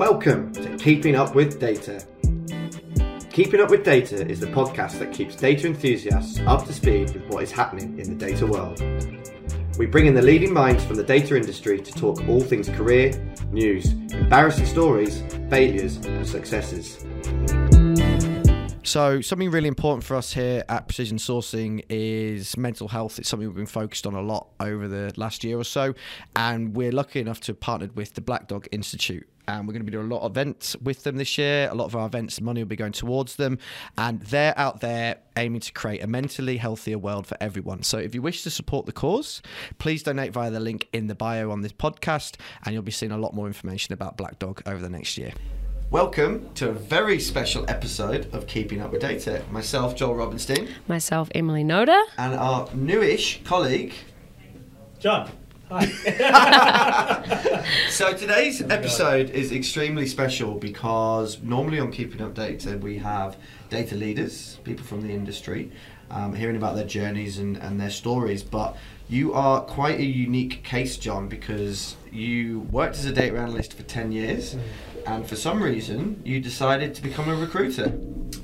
Welcome to Keeping Up with Data. Keeping Up with Data is the podcast that keeps data enthusiasts up to speed with what is happening in the data world. We bring in the leading minds from the data industry to talk all things career, news, embarrassing stories, failures, and successes. So, something really important for us here at Precision Sourcing is mental health. It's something we've been focused on a lot over the last year or so, and we're lucky enough to have partnered with the Black Dog Institute. And we're going to be doing a lot of events with them this year. A lot of our events, money will be going towards them. And they're out there aiming to create a mentally healthier world for everyone. So if you wish to support the cause, please donate via the link in the bio on this podcast, and you'll be seeing a lot more information about Black Dog over the next year. Welcome to a very special episode of Keeping Up with Data. Myself, Joel Robinstein, Myself, Emily Nota. and our newish colleague. John. Hi. So today's episode is extremely special because normally on Keeping Up Data we have data leaders, people from the industry, um, hearing about their journeys and, and their stories. But you are quite a unique case, John, because you worked as a data analyst for 10 years and for some reason you decided to become a recruiter.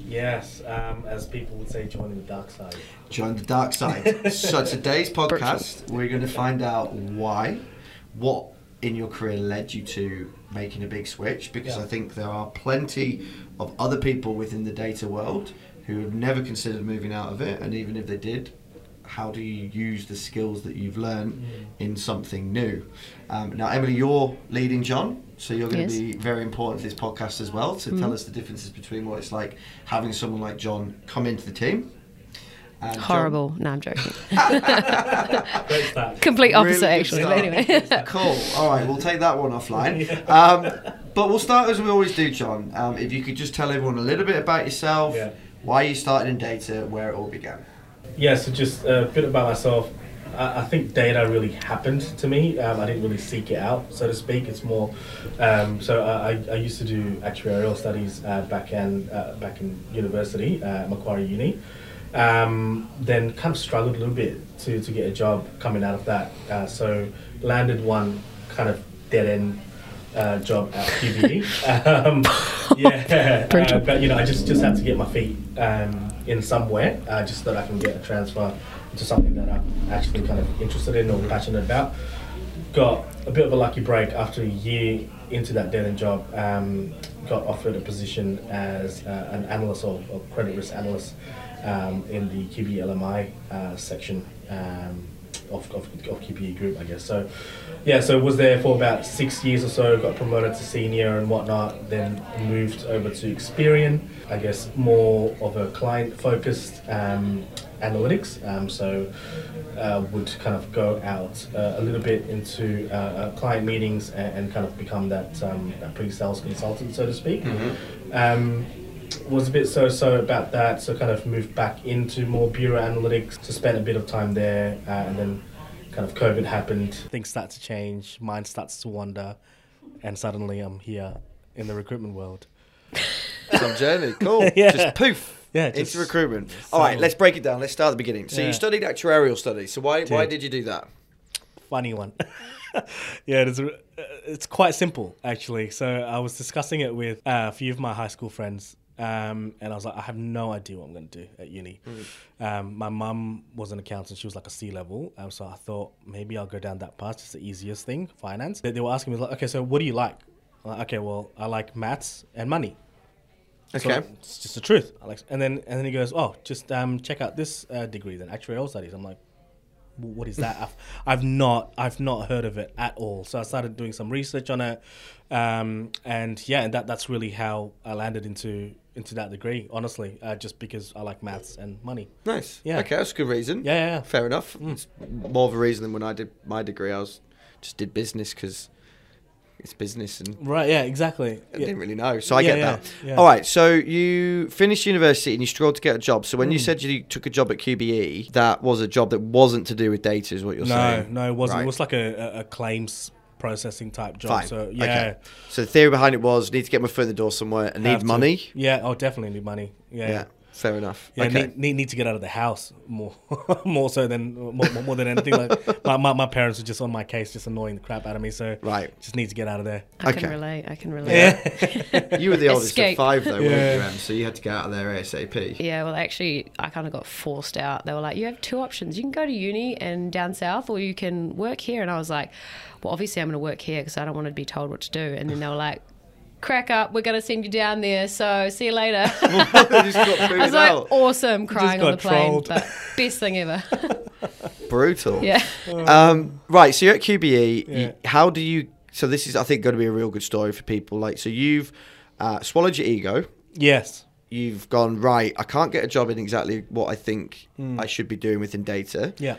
yes, um, as people would say, joining the dark side. Join the dark side. so today's podcast, we're going to find out why, what in your career led you to making a big switch. Because Yeah. I think there are plenty of other people within the data world who have never considered moving out of it, and even if they did. How do you use the skills that you've learned Mm. in something new? Um, now, Emily, you're leading John, so you're going Yes. to be very important to this podcast as well to Mm. tell us the differences between what it's like having someone like John come into the team. And John- Horrible. No, I'm joking. Complete opposite, Really actually. But anyway. Cool. All right, we'll take that one offline. Um, but we'll start as we always do, John. Um, if you could just tell everyone a little bit about yourself, Yeah. why you started in data, where it all began. Yeah, so just a bit about myself. I, I think data really happened to me. Um, I didn't really seek it out, so to speak. It's more. Um, so I, I- used to do actuarial studies uh, back in uh, back in university, uh, Macquarie Uni. Um, then kind of struggled a little bit to, to get a job coming out of that. Uh, so landed one kind of dead end uh, job at QBE. um, yeah, uh, but you know, I just just had to get my feet um, in somewhere, uh, just so that I can get a transfer to something that I'm actually kind of interested in or passionate about. Got a bit of a lucky break after a year into that dead end job. Um, got offered a position as uh, an analyst or, or credit risk analyst um, in the QBE LMI uh, section. Um, of, of, of group, I guess. So, yeah, so was there for about six years or so, got promoted to senior and whatnot, then moved over to Experian, I guess more of a client focused um, analytics. Um, so, uh, would kind of go out uh, a little bit into uh, uh, client meetings and, and kind of become that, um, that pre sales consultant, so to speak. Um, was a bit so-so about that, so kind of moved back into more bureau analytics. to spend a bit of time there, uh, and then kind of COVID happened. Things start to change, mind starts to wander, and suddenly I'm here in the recruitment world. Some journey, cool. Yeah. Just poof. Yeah, into just recruitment. All right, let's break it down. Let's start at the beginning. So you studied actuarial studies. So why why Did. you do that? Funny one. yeah, it's uh, it's quite simple actually. So I was discussing it with uh, a few of my high school friends. Um, and I was like, I have no idea what I'm going to do at uni. Um, my mum was an accountant; she was like a C level, um, so I thought maybe I'll go down that path. It's the easiest thing, finance. They, they were asking me like, okay, so what do you like? Like, okay, well, I like maths and money. So Okay. it's just the truth. I like, and then and then he goes, oh, just um, check out this uh, degree then, actuarial studies. I'm like, what is that? I've, I've not I've not heard of it at all. So I started doing some research on it, um, and yeah, and that that's really how I landed into into that degree. Honestly, uh, just because I like maths and money. Nice. Yeah. Okay, that's a good reason. Yeah, yeah, yeah. Fair enough. It's more of a reason than when I did my degree. I was just did business because it's business and Right. Yeah. Exactly. I Yeah. didn't really know. So I Yeah, get yeah, that. All right. So you finished university and you struggled to get a job. So when Hmm. you said you took a job at QBE, that was a job that wasn't to do with data, is what you're No, saying? no, no, it wasn't. Right. It was like a, a, claims processing type job. Fine. So yeah. Okay. So the theory behind it was need to get my foot in the door somewhere and need money. Yeah. Oh, definitely need money. Yeah. Yeah. Yeah. Fair enough. Yeah, okay. need, need, need to get out of the house more, more so than more, more than anything. Like my, my, my parents were just on my case, just annoying the crap out of me. So Right. just need to get out of there. I Okay. can relate. I can relate. You were the oldest Escape. of five, though, weren't you, Em? So you had to get out of there ASAP. Yeah, well, actually, I kind of got forced out. They were like, you have two options. You can go to uni and down south, or you can work here. And I was like, well, obviously, I'm going to work here because I don't want to be told what to do. And then they were like, crack up, we're going to send you down there. So see you later. You just got I booted was like, out. awesome, crying on the got plane. trolled. But best thing ever. Brutal. yeah. Um, right. So you're at QBE. Yeah. You, how do you? So this is, I think, going to be a real good story for people. Like, so you've uh, swallowed your ego. Yes. You've gone right. I can't get a job in exactly what I think Hmm. I should be doing within data. Yeah.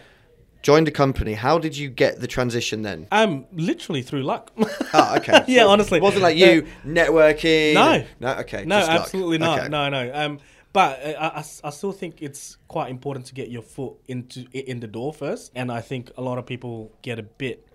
Joined a company. How did you get the transition then? Um, literally through luck. Oh, okay. Yeah, So honestly. it wasn't like you networking. No. no. Okay. no, just luck. absolutely not. Okay. No, no. Um, but uh, I, I, I still think it's quite important to get your foot into in the door first, and I think a lot of people get a bit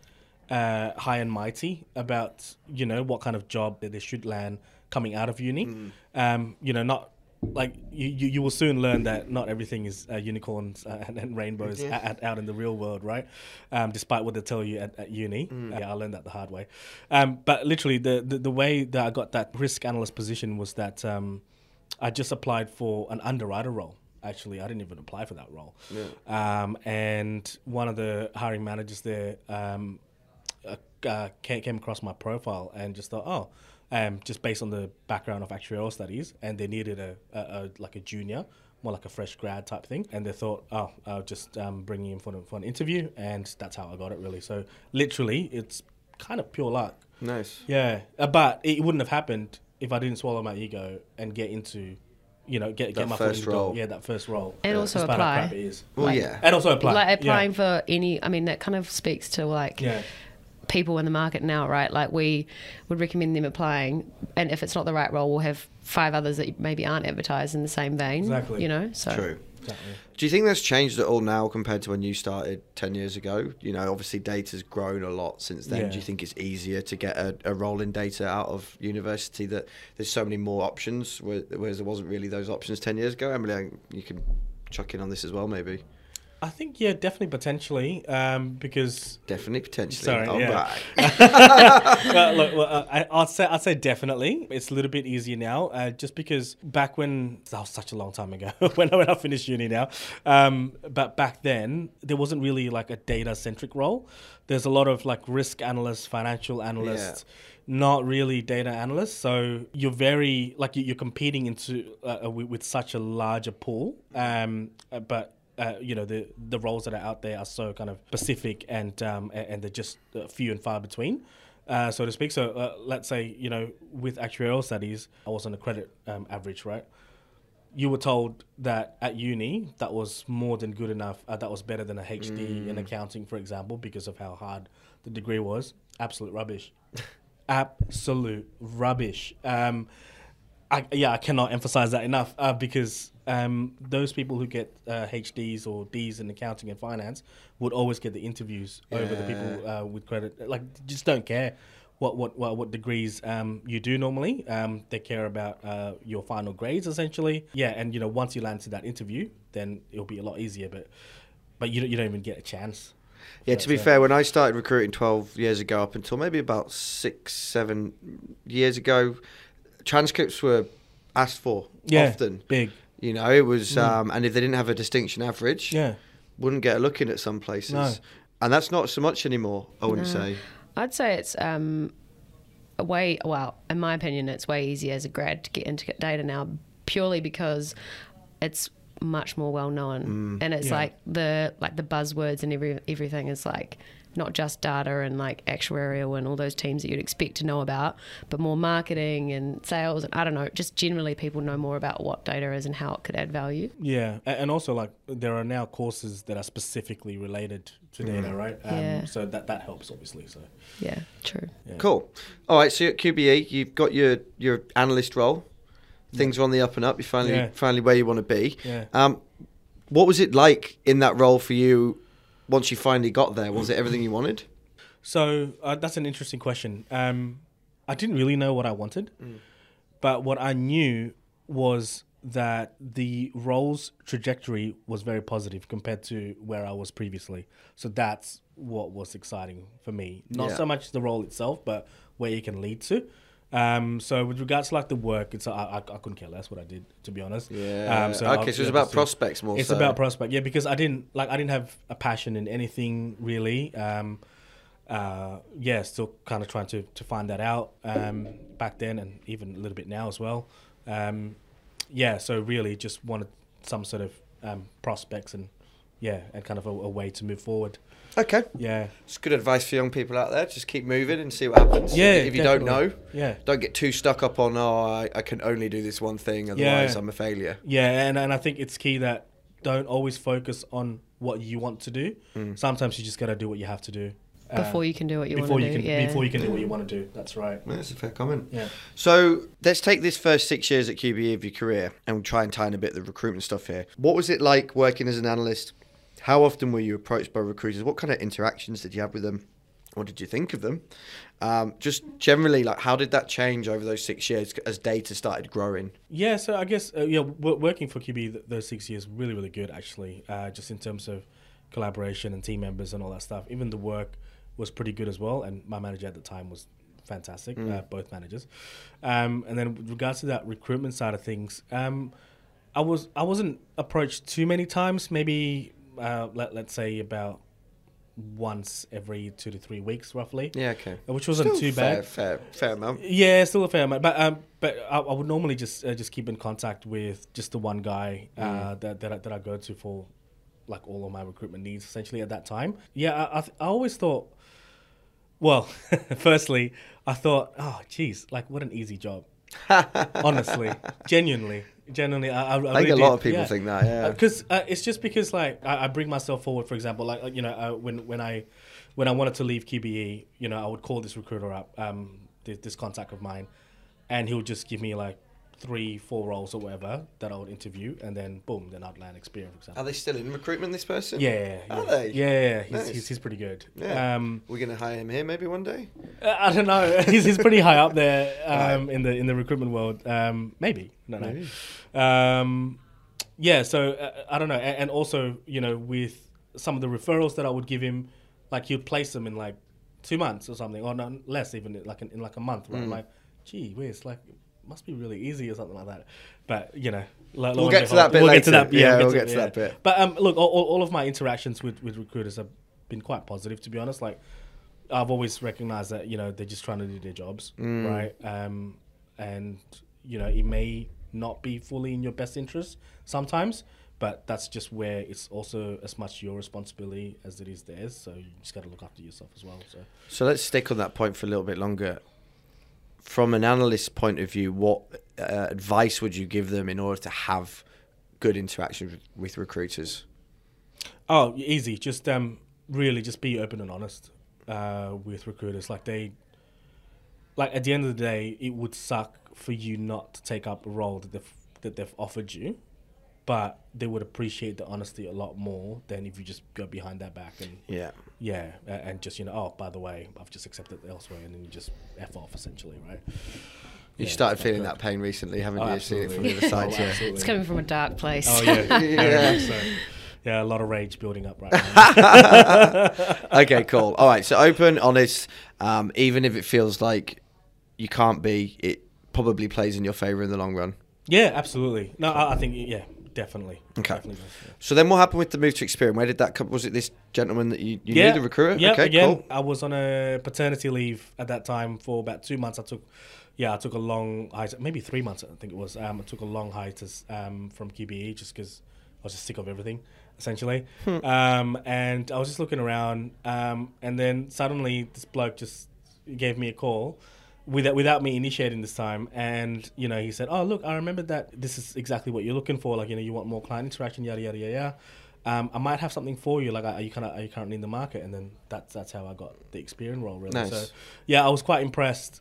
uh, high and mighty about you know what kind of job that they should land coming out of uni. Mm. Um, you know, not like you, you, you will soon learn that not everything is uh, unicorns uh, and, and rainbows Yeah. out, out in the real world, right? Um, despite what they tell you at, at uni. Mm. Uh, yeah, I learned that the hard way. Um, but literally, the, the, the way that I got that risk analyst position was that um, I just applied for an underwriter role. Actually, I didn't even apply for that role. Um, and one of the hiring managers there um, uh, uh, came across my profile and just thought, oh, um, just based on the background of actuarial studies, and they needed a, a, a like a junior, more like a fresh grad type thing, and they thought, oh, I'll just um, bring you in for, the- for an interview, and that's how I got it really. So literally, it's kind of pure luck. Nice. Yeah, uh, but it wouldn't have happened if I didn't swallow my ego and get into, you know, get That get my first the door. role. Yeah, that first role. And also Despite apply. crap it is. Well, Like- yeah. And also apply. Like yeah. applying for any, I mean, that kind of speaks to like Yeah. People in the market now, right? Like we would recommend them applying, and if it's not the right role, we'll have five others that maybe aren't advertised in the same vein. Exactly. You know, so True. Exactly. Do you think that's changed at all now compared to when you started 10 years ago? You know, obviously data's grown a lot since then. Yeah. Do you think it's easier to get a, a role in data out of university that there's so many more options, whereas there wasn't really those options 10 years ago? Emily, I- you can chuck in on this as well, maybe. I think yeah, definitely potentially, um, because Definitely, potentially. Sorry, All yeah. well, look, well, uh, I, I'd say I'd say definitely. It's a little bit easier now, uh, just because back when that was such a long time ago when I, when I finished uni now, um, but back then there wasn't really like a data centric role. There's a lot of like risk analysts, financial analysts. Not really data analysts, so you're very like you- you're competing into uh, uh, with, with such a larger pool. Um, uh, but uh, you know the the roles that are out there are so kind of specific and um, and they're just uh, few and far between, uh, so to speak. So uh, let's say you know with actuarial studies, I was on a credit um, average, right? You were told that at uni that was more than good enough. Uh, that was better than a HD in accounting, for example, because of how hard the degree was. Absolute rubbish. Absolute rubbish. Um, I, yeah, I cannot emphasize that enough uh, because um, those people who get uh, HDs or Ds in accounting and finance would always get the interviews over the people uh, with credit. Like, just don't care what what what, what degrees um, you do normally. Um, they care about uh, your final grades essentially. Yeah, and you know once you land to that interview, then it'll be a lot easier. But but you don't, you don't even get a chance. Yeah, to be fair, when I started recruiting 12 years ago, up until maybe about six, seven years ago, transcripts were asked for Yeah, often. big. You know, it was, um, and if they didn't have a distinction average, Yeah. wouldn't get a look in at some places. No. And that's not so much anymore, I wouldn't No. say. I'd say it's um, a way. Well, in my opinion, it's way easier as a grad to get into data now, purely because it's much more well known, and it's Yeah. like the like the buzzwords and every everything is like not just data and like actuarial and all those teams that you'd expect to know about, but more marketing and sales and I don't know, just generally people know more about what data is and how it could add value. Yeah, and also like there are now courses that are specifically related to data, right? Um, Yeah. So that that helps obviously. So Yeah, true. yeah. Cool. All right, so at QBE, you've got your, your analyst role. Things are on the up and up. You're finally, Yeah. finally where you want to be. Yeah. Um, what was it like in that role for you once you finally got there? Was it everything you wanted? So uh, that's an interesting question. Um, I didn't really know what I wanted, but what I knew was that the role's trajectory was very positive compared to where I was previously. So that's what was exciting for me. Not Yeah. so much the role itself, but where it can lead to. Um, so with regards to like the work, it's I, I, I couldn't care less what I did to be honest. Yeah. Um, so okay, I'll- so it's about prospects more. it's so. about prospect, yeah, because I didn't like I didn't have a passion in anything really. Um, uh, yeah, still kind of trying to, to find that out um, back then, and even a little bit now as well. Um, yeah, so really just wanted some sort of um, prospects and yeah, and kind of a, a way to move forward. Okay, Yeah, it's good advice for young people out there. Just keep moving and see what happens. Yeah, if you don't know, yeah, don't get too stuck up on oh I, I can only do this one thing, otherwise Yeah. I'm a failure. yeah, and and I think it's key that don't always focus on what you want to do. Mm. Sometimes you just got to do what you have to do uh, Before you can do what you before want to you do. can yeah. before you can do what you want to do. That's right. That's a fair comment. Yeah. So let's take this first six years at QBE of your career and we'll try and tie in a bit of the recruitment stuff here. What was it like working as an analyst? How often were you approached by recruiters? What kind of interactions did you have with them? What did you think of them? Um, just generally, like how did that change over those six years as data started growing? Yeah, so I guess uh, yeah, w- working for QB th- those six years really really good actually. Uh, just in terms of collaboration and team members and all that stuff. Even the work was pretty good as well, and my manager at the time was fantastic. Uh, both managers, um, and then with regards to that recruitment side of things, um, I was I wasn't approached too many times. Maybe uh, let let's say about once every two to three weeks roughly. Yeah, okay. Which wasn't Still too fair, bad. Fair, fair amount. Yeah, still a fair amount, but um, but I, I would normally just uh, just keep in contact with just the one guy uh, that that I, that I go to for like all of my recruitment needs essentially at that time. Yeah, I I, th- I always thought. Well, firstly, I thought, oh, geez, like what an easy job. Honestly, genuinely, genuinely, I, I, I think really a lot did, of people yeah. think that. Yeah. Because uh, it's just because like I, I bring myself forward. For example, like like, you know uh, when when I when I wanted to leave QBE, you know I would call this recruiter up, um, this, this contact of mine, and he would just give me like three, four roles or whatever that I would interview, and then boom, then I'd land Experian. For example. Are they still in recruitment? This person? Yeah, yeah, yeah. Are they? Yeah, yeah. He's, Nice. he's, he's pretty good. Yeah. Um, We're gonna hire him here maybe one day. uh, I don't know. he's, he's pretty high up there um, in the in the recruitment world. Um, maybe. No, no. Maybe. Um, yeah. So uh, I don't know, and, and also you know with some of the referrals that I would give him, like he'd place them in like two months or something, or no, less even like in, in like a month. Right? I'm like, gee whiz, like must be really easy or something like that. But you know, lo We'll get to that bit we'll Get to later. that, Yeah, we'll we'll get to that bit. But um, look, all, all of my interactions with with recruiters have been quite positive, to be honest. Like. I've always recognized that you know they're just trying to do their jobs, Mm. right? Um, and you know it may not be fully in your best interest sometimes, but that's just where it's also as much your responsibility as it is theirs. So you just got to look after yourself as well. So So let's stick on that point for a little bit longer. From an analyst's point of view, what uh, advice would you give them in order to have good interactions with, recruiters? Oh, easy. Just um, really, just be open and honest uh, with recruiters. Like they, like at the end of the day, it would suck for you not to take up a role that they've that they've offered you, but they would appreciate the honesty a lot more than if you just go behind their back and Yeah. yeah, and just you know, oh, by the way, I've just accepted elsewhere, and then you just f off essentially, right? You Yeah, started feeling correct. that pain recently, haven't Oh, you? Seen it from the other side. Oh, yeah. It's coming from a dark place. Oh yeah, Yeah. very so. Yeah, a lot of rage building up right now. okay, cool. All right, so open, honest. Um, even if it feels like you can't be, it probably plays in your favour in the long run. yeah, absolutely. No, I, I think yeah, definitely. Okay. Definitely does, yeah. So then, what happened with the move to Experian? Where did that come? Was it this gentleman that you, you yeah, knew, the recruiter? Yeah, okay, again, cool. I was on a paternity leave at that time for about two months. I took, yeah, I took a long hiatus, maybe three months. I think it was. Um, I took a long hiatus um, from QBE just because I was just sick of everything, essentially. Hmm. um, and I was just looking around, um, and then suddenly this bloke just gave me a call. Without, without me initiating this time, and you know, he said, "Oh, look, I remember that this is exactly what you're looking for. Like, you know, you want more client interaction, yada yada yada." yada. Um, I might have something for you. Like, are you kind of are you currently in the market? And then that's that's how I got the Experian role. Really. Nice. So, yeah, I was quite impressed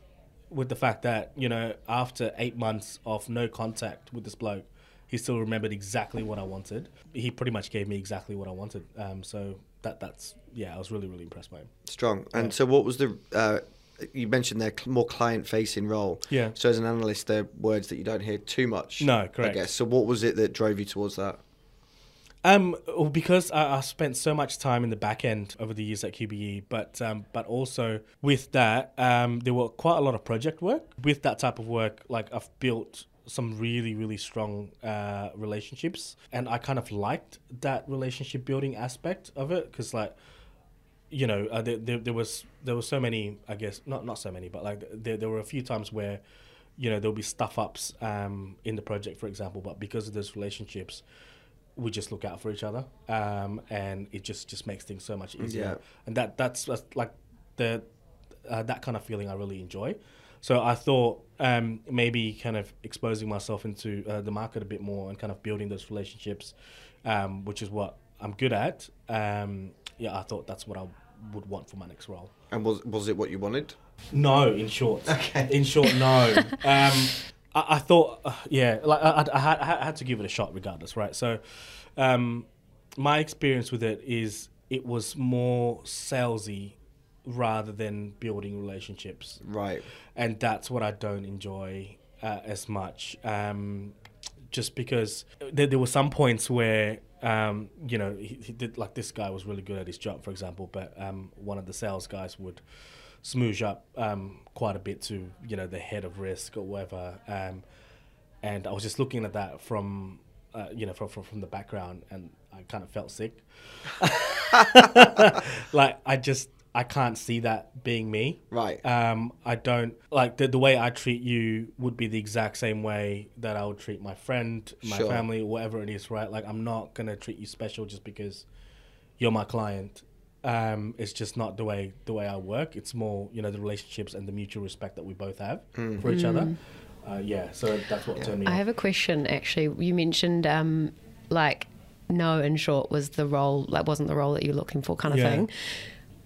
with the fact that you know after eight months of no contact with this bloke, he still remembered exactly what I wanted. He pretty much gave me exactly what I wanted. Um, so that that's yeah, I was really really impressed by him. Strong. And Yeah. so, what was the uh, you mentioned their more client-facing role. Yeah. So as an analyst, they're words that you don't hear too much. No, correct. I guess. So what was it that drove you towards that? Um, because I, I spent so much time in the back end over the years at QBE, but um, but also with that, um, there were quite a lot of project work. With that type of work, like I've built some really really strong uh, relationships, and I kind of liked that relationship building aspect of it because like you know, uh, there, there, there was there were so many, I guess, not not so many, but like there, there were a few times where, you know, there'll be stuff ups um, in the project, for example, but because of those relationships, we just look out for each other, um, and it just just makes things so much easier. Yeah. And that that's, that's like the uh, that kind of feeling I really enjoy. So I thought um, maybe kind of exposing myself into uh, the market a bit more and kind of building those relationships, um, which is what I'm good at. Um, yeah, I thought that's what I would want for my next role. And was was it what you wanted? No, in short. Okay. In short, no. um, I, I thought, uh, yeah, like I, I, had, I had to give it a shot regardless, right? So, um, my experience with it is it was more salesy rather than building relationships, Right. and that's what I don't enjoy uh, as much. Um, just because there, there were some points where um, you know he, he did like this guy was really good at his job, for example, but um, one of the sales guys would smoosh up um, quite a bit to you know the head of risk or whatever, um, and I was just looking at that from uh, you know from, from from the background, and I kind of felt sick. like I just I can't see that being me. Right. Um, I don't like the the way I treat you would be the exact same way that I would treat my friend, my Sure. family, whatever it is, right? Like I'm not gonna treat you special just because you're my client. Um, it's just not the way the way I work. It's more you know the relationships and the mutual respect that we both have for each other. Uh, yeah, so that's what turned me. I on. have a question actually. You mentioned um, like no, in short, was the role like wasn't the role that you're looking for, kind of Yeah. thing.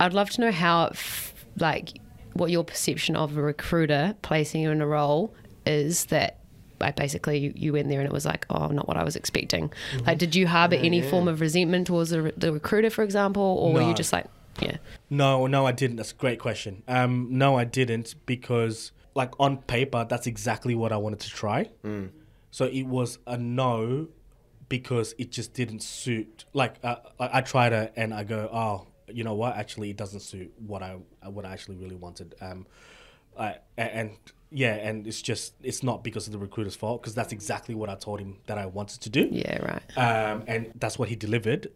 I'd love to know how, f- like, what your perception of a recruiter placing you in a role is that. Like basically, you, you went there and it was like, oh, not what I was expecting. Mm-hmm. Like, did you harbour any form of resentment towards the, re- the recruiter, for example, or were you just like, yeah, No, no, I didn't. That's a great question. Um, no, I didn't because, like, on paper, that's exactly what I wanted to try. So it was a no because it just didn't suit. Like, uh, I, I tried it and I go, oh, you know what? Actually, it doesn't suit what I what I actually really wanted. Um, I, and yeah, and it's just it's not because of the recruiter's fault because that's exactly what I told him that I wanted to do. yeah, right. Um, and that's what he delivered.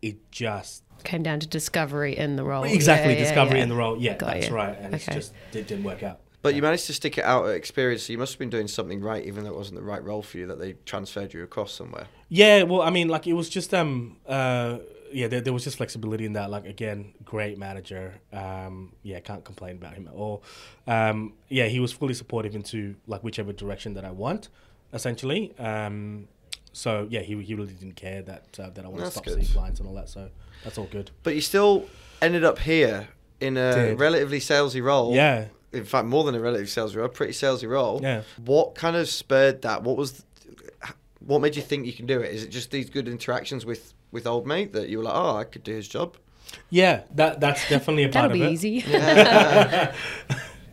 It just Came down to discovery in the role. Exactly, Yeah, yeah, discovery yeah. in the role. Yeah, Got that's you. right. And Okay. it's just it didn't work out. But you managed to stick it out at Experian, so you must have been doing something right, even though it wasn't the right role for you. That they transferred you across somewhere. Yeah, well, I mean, like it was just um uh yeah, there, there was just flexibility in that. Like again, great manager. Um, yeah, can't complain about him at all. Um, yeah, he was fully supportive into like whichever direction that I want, essentially. Um, so yeah, he he really didn't care that uh, that I want to stop good. seeing clients and all that. So that's all good. But you still ended up here in a Did. relatively salesy role. Yeah. In fact, more than a relatively salesy role, a pretty salesy role. Yeah. What kind of spurred that? What was, what made you think you can do it? Is it just these good interactions with with old mate that you were like, oh, I could do his job? Yeah, that that's definitely a part That'll of be it. easy. Yeah,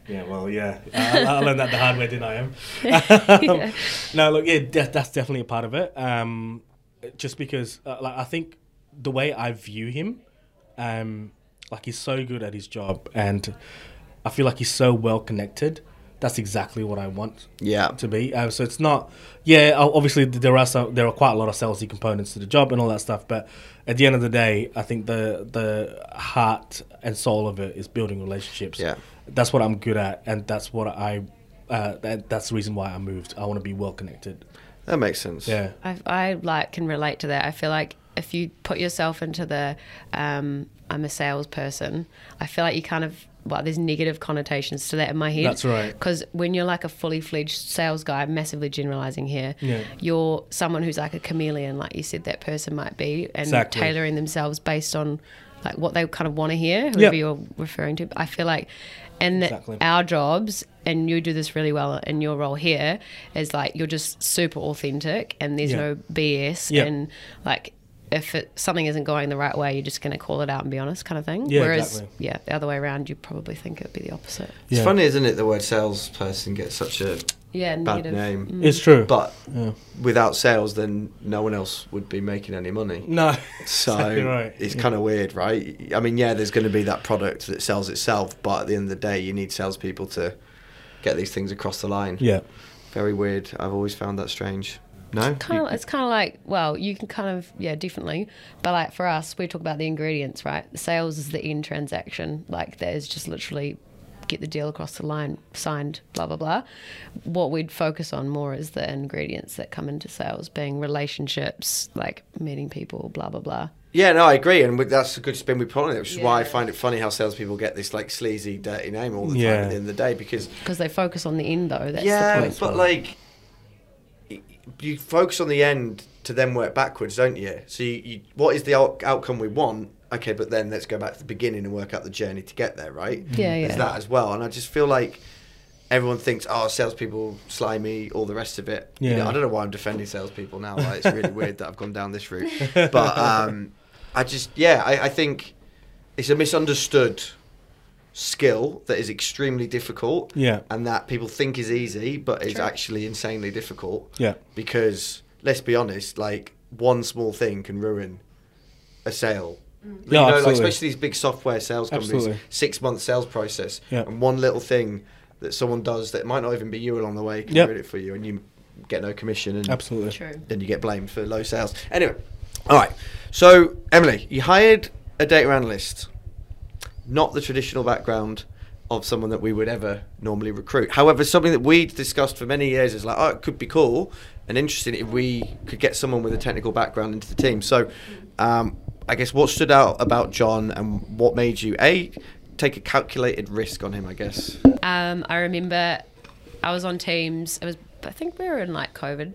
well, yeah. Uh, I, I learned that the hard way, didn't I? Am. No, look, yeah, de- that's definitely a part of it. Um, just because, uh, like, I think the way I view him, um, like, he's so good at his job, and I feel like he's so well connected. That's exactly what I want Yeah. to be. Um, so it's not, yeah. Obviously, there are some, there are quite a lot of salesy components to the job and all that stuff. But at the end of the day, I think the the heart and soul of it is building relationships. Yeah. that's what I'm good at, and that's what I. Uh, that, that's the reason why I moved. I want to be well connected. That makes sense. Yeah. I, I like can relate to that. I feel like if you put yourself into the um, I'm a salesperson, I feel like you kind of well, there's negative connotations to that in my head. That's right. Because when you're like a fully fledged sales guy, I'm massively generalizing here. Yeah. You're someone who's like a chameleon, like you said that person might be, and Exactly. tailoring themselves based on like what they kind of want to hear, whoever Yep. you're referring to. I feel like, and Exactly. our jobs, and you do this really well in your role here, is like you're just super authentic, and there's Yeah. no BS, Yep. and like if it, something isn't going the right way, you're just going to call it out and be honest, kind of thing. Yeah, Whereas, exactly. yeah, the other way around, you probably think it'd be the opposite. It's funny, isn't it? The word salesperson gets such a Yeah, bad negative. name. Mm. It's true. But Yeah. without sales, then no one else would be making any money. no. So Exactly right. it's Yeah. kind of weird, right? I mean, yeah, there's going to be that product that sells itself, but at the end of the day, you need salespeople to get these things across the line. Yeah. Very weird. I've always found that strange. No, kind of it's kind of like well you can kind of yeah definitely but like for us we talk about the ingredients right? Sales is the end transaction. Like there's just literally get the deal across the line signed blah blah blah. What we'd focus on more is the ingredients that come into sales being relationships like meeting people blah blah blah. Yeah, no, I agree, and with- that's a good spin we put on it, which is why I find it funny how salespeople get this like sleazy, dirty name all the time Yeah. at the end of the day because because they focus on the end though. That's yeah, the point. but like y- you focus on the end to then work backwards, don't you? So you, you, what is the out- outcome we want? Okay, but then let's go back to the beginning and work out the journey to get there, right? Yeah, There's yeah. that as well, and I just feel like everyone thinks, oh, salespeople slimy, all the rest of it. You know, Yeah. I don't know why I'm defending salespeople now. Like, it's really weird that I've gone down this route, but um, I just yeah, I, I think it's a misunderstood skill that is extremely difficult Yeah. and that people think is easy but is True. actually insanely difficult Yeah. because let's be honest like one small thing can ruin a sale mm. you Yeah, know, like absolutely. especially these big software sales companies Absolutely. six month sales process Yeah. and one little thing that someone does that might not even be you along the way can Yep. ruin it for you and you get no commission and Absolutely. true then you get blamed for low sales. Anyway, all right. So Emily, you hired a data analyst, not the traditional background of someone that we would ever normally recruit. However, something that we'd discussed for many years is like, oh, it could be cool and interesting if we could get someone with a technical background into the team. So, um, I guess what stood out about John and what made you a take a calculated risk on him? I guess. Um, I remember I was on Teams. It was I think we were in like COVID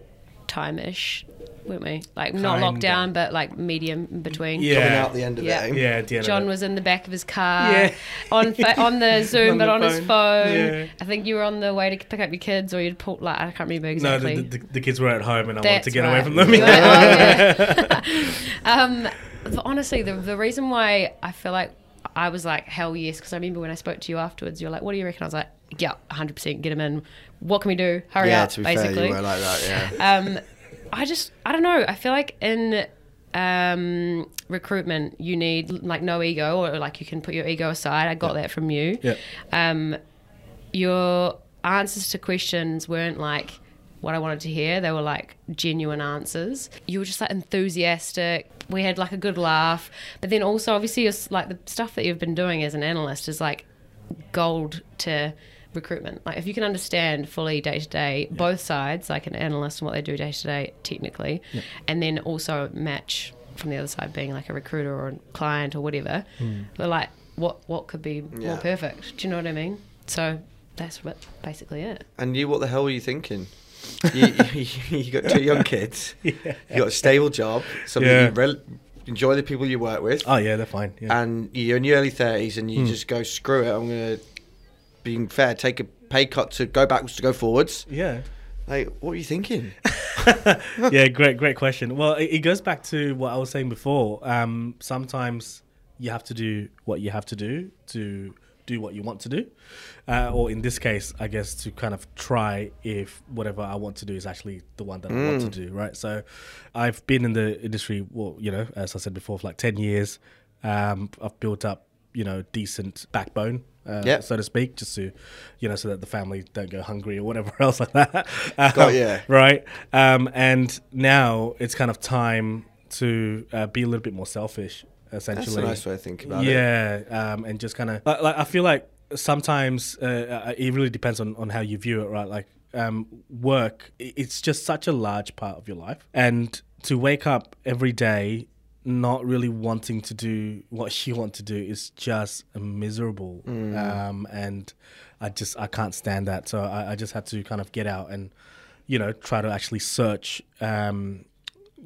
time ish, weren't we? Like not Kinda. lockdown, but like medium in between. Yeah. Coming out the end of Yeah. it. eh? Yeah. At the end John of it. was in the back of his car Yeah. on fa- on the Zoom, On but the on his phone. phone. Yeah. I think you were on the way to pick up your kids, or you'd pull like I can't remember No, exactly. the, the, the kids were at home and I wanted to get right. away from them. You were- oh, yeah. um, but honestly, the, the reason why I feel like I was like, hell yes, because I remember when I spoke to you afterwards, you're like, what do you reckon? I was like, yeah, 100% get him in. What can we do? Hurry Yeah, up, to be basically. fair, like that. Yeah. um, I just, I don't know. I feel like in um, recruitment, you need like no ego, or like you can put your ego aside. I got that from you. Yeah. Um, your answers to questions weren't like what I wanted to hear. They were like genuine answers. You were just like enthusiastic. We had like a good laugh, but then also obviously like the stuff that you've been doing as an analyst is like gold to recruitment. Like if you can understand fully day to day both sides, like an analyst and what they do day to day technically, and then also match from the other side being like a recruiter or a client or whatever. Hmm. But like what what could be Yeah. more perfect? Do you know what I mean? So that's what, basically it. And you, what the hell were you thinking? you, you, you got two young kids. Yeah. You got a stable job. Something Yeah. you rel- enjoy the people you work with, Oh yeah, they're fine. Yeah. and you're in your early thirties, and you hmm. just go screw it. I'm gonna, being fair, take a pay cut to go backwards to go forwards. yeah. Like, what are you thinking? yeah, great, great question. Well, it, it goes back to what I was saying before. Um, sometimes you have to do what you have to do to do what you want to do, uh, or in this case, I guess to kind of try if whatever I want to do is actually the one that I want to do. Right. So, I've been in the industry, well, you know, as I said before, for like ten years. Um, I've built up, you know, decent backbone. Uh, Yep. so to speak, just to, you know, so that the family don't go hungry or whatever else like that. Um, Got ya. right? Um, and now it's kind of time to uh, be a little bit more selfish, That's essentially. a nice way to think about it. yeah, um, and just kind of like, like I feel like sometimes uh, uh, it really depends on, on how you view it, right? Like um, work, it's just such a large part of your life, and to wake up every day not really wanting to do what she want to do is just miserable, um, and I just I can't stand that. So I, I just had to kind of get out and you know try to actually search. Um,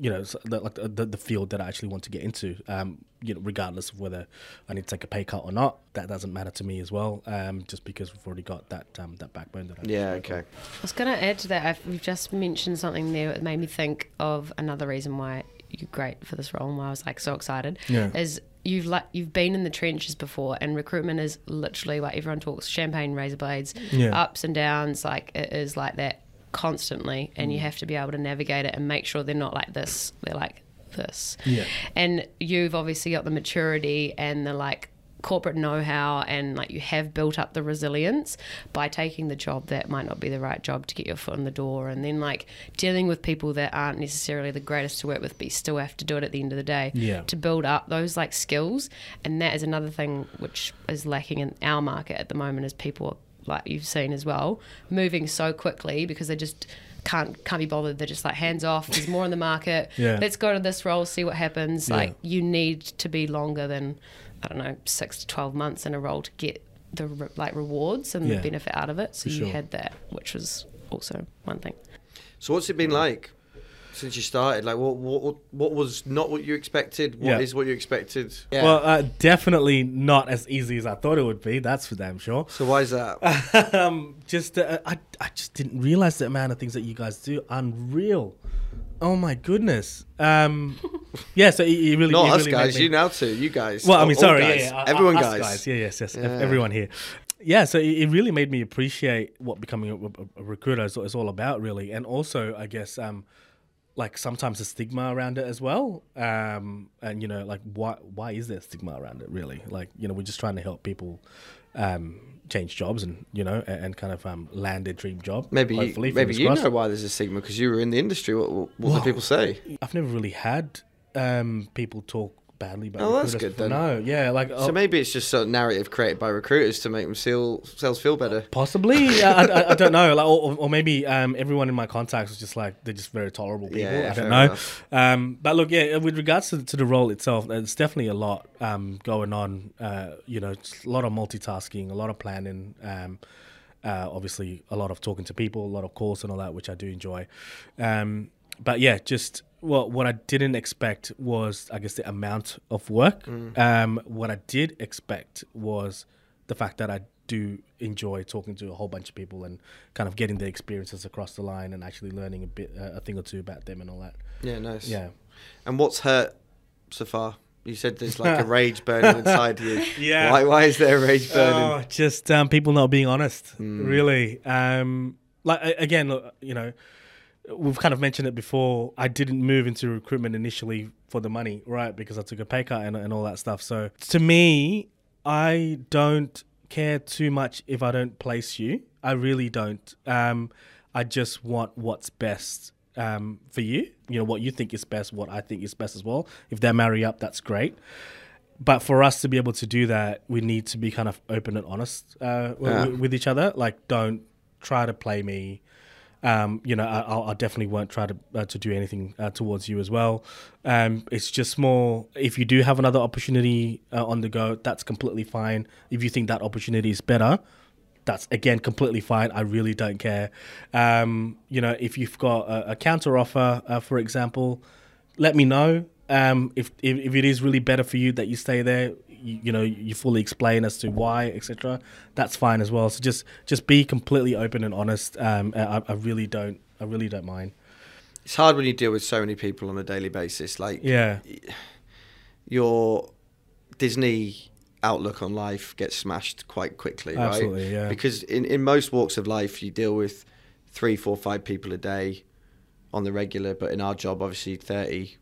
you know, so the, like the, the field that I actually want to get into, um, you know, regardless of whether I need to take a pay cut or not, that doesn't matter to me as well. Um, just because we've already got that um, that backbone that I Yeah. Okay. I was going to add to that. I've, you've just mentioned something there that made me think of another reason why you're great for this role and why I was like so excited Yeah. is you've like you've been in the trenches before and recruitment is literally like everyone talks champagne razor blades Yeah. ups and downs like it is like that constantly and Mm. you have to be able to navigate it and make sure they're not like this they're like this Yeah. and you've obviously got the maturity and the like corporate know-how and like you have built up the resilience by taking the job that might not be the right job to get your foot in the door and then like dealing with people that aren't necessarily the greatest to work with but you still have to do it at the end of the day Yeah. to build up those like skills and that is another thing which is lacking in our market at the moment is people like you've seen as well moving so quickly because they just can't can't be bothered they're just like hands off there's more in the market Yeah. let's go to this role see what happens Yeah. like you need to be longer than I don't know six to twelve months in a role to get the re- like rewards and Yeah. the benefit out of it. So For you sure. had that, which was also one thing. So what's it been like since you started? Like what what what was not what you expected? What is Yeah. what you expected? Well, uh, definitely not as easy as I thought it would be. That's for damn sure. so why is that? um, just uh, I, I just didn't realize the amount of things that you guys do. Unreal. Oh my goodness. Um, yeah. So you, you really Not you us really made guys, me- you now too. You guys. Well, I mean, sorry, guys. yeah, yeah, uh, everyone us guys. Yeah, yes, yes, Yeah. everyone here. Yeah, so it, it really made me appreciate what becoming a, a- a recruiter is, is all about, really, and also, I guess, um, like sometimes the stigma around it as well, um, and you know, like why why is there stigma around it? Really, like you know, we're just trying to help people um, change jobs and you know, and, and kind of um, land their dream job. Maybe you, hopefully, maybe you crossed. know why there's a stigma because you were in the industry. What what, what Well, do people say? I've never really had um, people talk badly about. Oh, that's good. No, yeah, like So oh, maybe it's just a narrative created by recruiters to make themselves feel better. Possibly, I, I, I don't know. Like, or, or maybe um, everyone in my contacts was just like they're just very tolerable people. Yeah, I don't know. Um, but look, yeah, with regards to, to the role itself, there's definitely a lot um, going on. Uh, you know, it's a lot of multitasking, a lot of planning. Um, uh, obviously, a lot of talking to people, a lot of calls and all that, which I do enjoy. Um, but yeah, just what what I didn't expect was, I guess, the amount of work. Um, what I did expect was the fact that I do enjoy talking to a whole bunch of people and kind of getting their experiences across the line and actually learning a bit, uh, a thing or two about them and all that. Yeah, nice. Yeah. And what's hurt so far? You said there's like a rage burning inside you. Yeah. Why why is there a rage burning? Oh, just um, people not being honest, Hmm. really. Um, like again, look, you know, we've kind of mentioned it before. I didn't move into recruitment initially for the money, right? Because I took a pay cut and, and all that stuff. So to me, I don't care too much if I don't place you. I really don't. Um, I just want what's best um, for you. You know what you think is best, what I think is best as well. If they marry up, that's great but for us to be able to do that, we need to be kind of open and honest uh, Yeah. w- with each other. Like, don't try to play me. Um, you know, I, I'll- definitely won't try to uh, to do anything uh, towards you as well. Um, it's just more if you do have another opportunity uh, on the go, that's completely fine. If you think that opportunity is better, that's again completely fine. I really don't care. Um, you know, if you've got a, a counter offer, uh, for example, let me know. Um, if, if if it is really better for you that you stay there, you, you know, you fully explain as to why, etc. That's fine as well. So just just be completely open and honest. Um, I, I really don't I really don't mind. It's hard when you deal with so many people on a daily basis. Like Yeah, your Disney outlook on life gets smashed quite quickly, right? Absolutely, yeah. Because in, in most walks of life, you deal with three, four, five people a day on the regular, but in our job, obviously 30,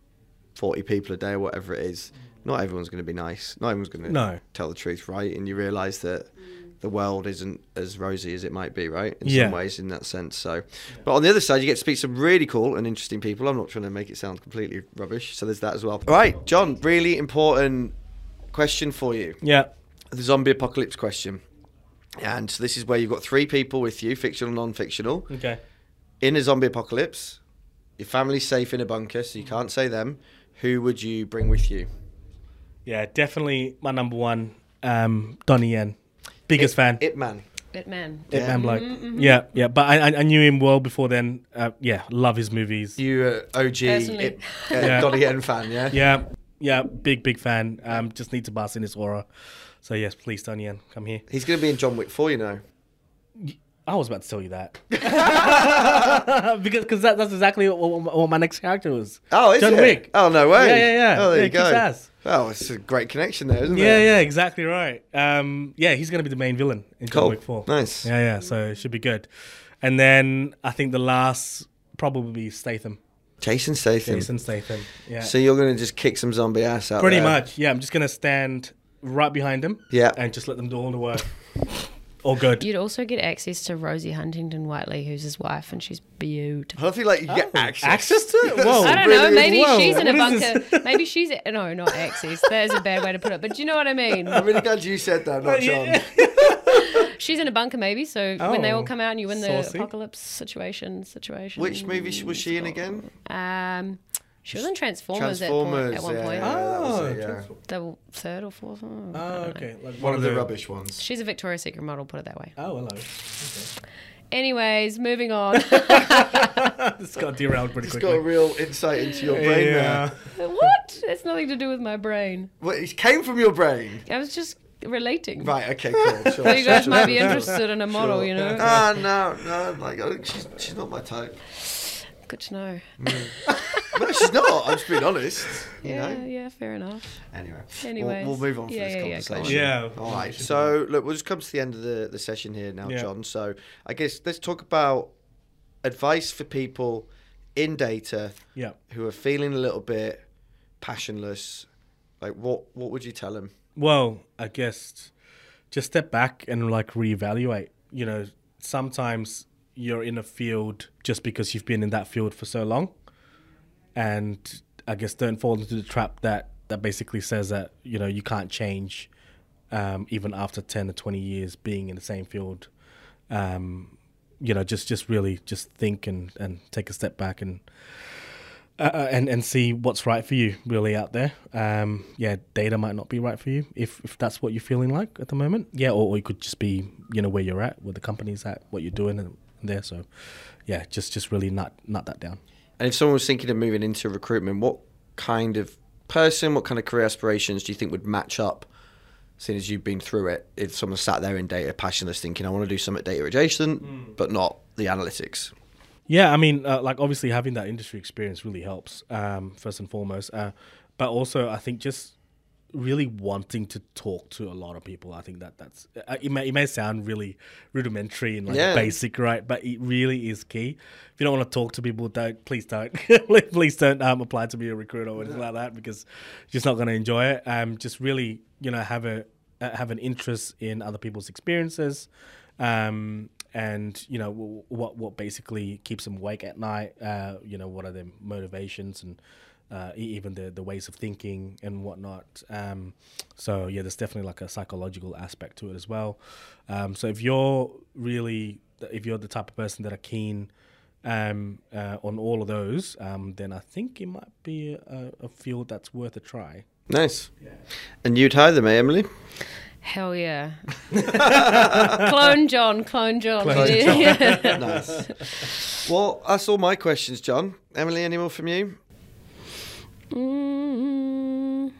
40 people a day or whatever it is. Not everyone's going to be nice. Not everyone's going to No. tell the truth, right? And you realise that mm. the world isn't as rosy as it might be, right? In Yeah. some ways, in that sense. So, but on the other side, you get to speak to some really cool and interesting people. I'm not trying to make it sound completely rubbish. So there's that as well. All right, John, really important question for you yeah, the zombie apocalypse question. And so this is where you've got three people with you, fictional, non-fictional, okay, in a zombie apocalypse. Your family's safe in a bunker, so you mm. can't say them. Who would you bring with you? Yeah, definitely my number one, um, Donnie Yen, biggest fan. Ip Man. Ip Man. It Yeah. man bloke. Yeah, yeah, but I, I- I knew him well before then. Uh, yeah, love his movies. You uh, OG Personally. it, uh, Yeah. Donnie Yen fan, yeah. Yeah, yeah, big big fan. Um, just need to bask in his aura. So yes, please, Donnie Yen, come here. He's going to be in John Wick 4, you know. I was about to tell you that because cause that, that's exactly what, what, what my next character was. Oh, is John it? Wick. Oh, no way. Yeah, yeah, yeah. Oh, there Yeah, you kicks go. Oh, it's a great connection there, isn't Yeah, it? Yeah, yeah, exactly right. Um, yeah, he's gonna be the main villain in John Cool. Wick Four. Nice. Yeah, yeah. So it should be good. And then I think the last probably Statham, Jason Statham. Jason Statham. Yeah, So you're going to just kick some zombie ass out pretty there. Pretty much. Yeah, I'm just gonna stand right behind him. Yeah. and just let them do all the work. all good. You'd also get access to Rosie Huntington Whiteley, who's his wife, and she's beautiful. I feel like you get Oh, access. access to it. Whoa. I don't know. Maybe well. she's in a What is bunker. Maybe she's a, no, not access. That is a bad way to put it. But do you know what I mean? I'm really glad you said that, not John. She's in a bunker, maybe. So when they all Oh, come out and you win the saucy. apocalypse situation, situation. Which movie was she in again? Um, she was in Transformers, Transformers. at, point, at one yeah, point. that was Oh, it, yeah. The third or fourth. one? Oh, okay. Like One of the the rubbish ones. She's a Victoria's Secret model. Put it that way. Oh, hello. Anyways, moving on. this got derailed pretty It's quickly. It's got a real insight into your brain yeah. there. what? It's nothing to do with my brain. Well, it came from your brain. I was just relating. Right, okay, cool. Sure, So you guys sure, might be sure, interested in a model, sure. you know. Ah, no, no, like, she's, she's not my type. Good to know. No, she's not. I'm just being honest. You Yeah, know? yeah, fair enough. Anyway, Anyways. we'll, we'll move on from this yeah, yeah, conversation. Yeah. All right. So look, we'll just come to the end of the, the session here now, Yeah. John. So I guess let's talk about advice for people in data Yeah. who are feeling a little bit passionless. Like, what what would you tell them? Well, I guess just step back and like reevaluate. You know, sometimes you're in a field just because you've been in that field for so long, and I guess don't fall into the trap that that basically says that you know you can't change, um, even after ten or twenty years being in the same field. Um, you know, just just really just think and and take a step back and uh, uh, and and see what's right for you really out there. Um, yeah, data might not be right for you if if that's what you're feeling like at the moment. Yeah, or, or it could just be you know where you're at, where the company's at, what you're doing and there. So, yeah, just just really nut nut that down. And if someone was thinking of moving into recruitment, what kind of person, what kind of career aspirations do you think would match up? Seeing as you've been through it, if someone sat there in data passionless, thinking I want to do something data adjacent, but not the analytics. Yeah, I mean, uh, like obviously having that industry experience really helps, um, first and foremost. Uh, but also, I think just really wanting to talk to a lot of people. I think that that's uh, it. May, it may sound really rudimentary and like Yeah. basic, right? But it really is key. If you don't want to talk to people, don't please don't please don't um, apply to be a recruiter or anything like that because you're just not going to enjoy it. Um, just really, you know, have a uh, have an interest in other people's experiences. Um, and you know what what basically keeps them awake at night. Uh, you know what are their motivations and uh, e- even the the ways of thinking and whatnot. Um, so yeah, there's definitely like a psychological aspect to it as well. Um, so if you're really if you're the type of person that are keen um, uh, on all of those, um, then I think it might be a, a field that's worth a try. Nice. Yeah. And you'd hire them, eh, Emily? Hell yeah. clone John, clone John. Clone John. nice. Well, that's all my questions, John. Emily, any more from you? Mm,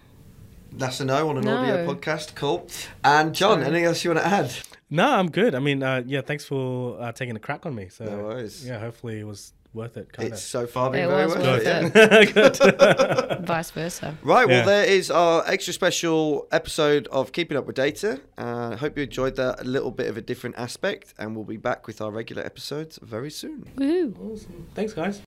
That's a no on an No. audio podcast. Cool. And John, Sorry. anything else you want to add? No, I'm good. I mean, uh, yeah, thanks for uh, taking a crack on me. So No worries. yeah, hopefully it was worth it. Kind It's so far been It very was worth worth it. yeah. it. Good. Vice versa. Right, well, Yeah. there is our extra special episode of Keeping Up with Data. Uh, I hope you enjoyed that a little bit of a different aspect, and we'll be back with our regular episodes very soon. Woohoo. Awesome. Thanks, guys.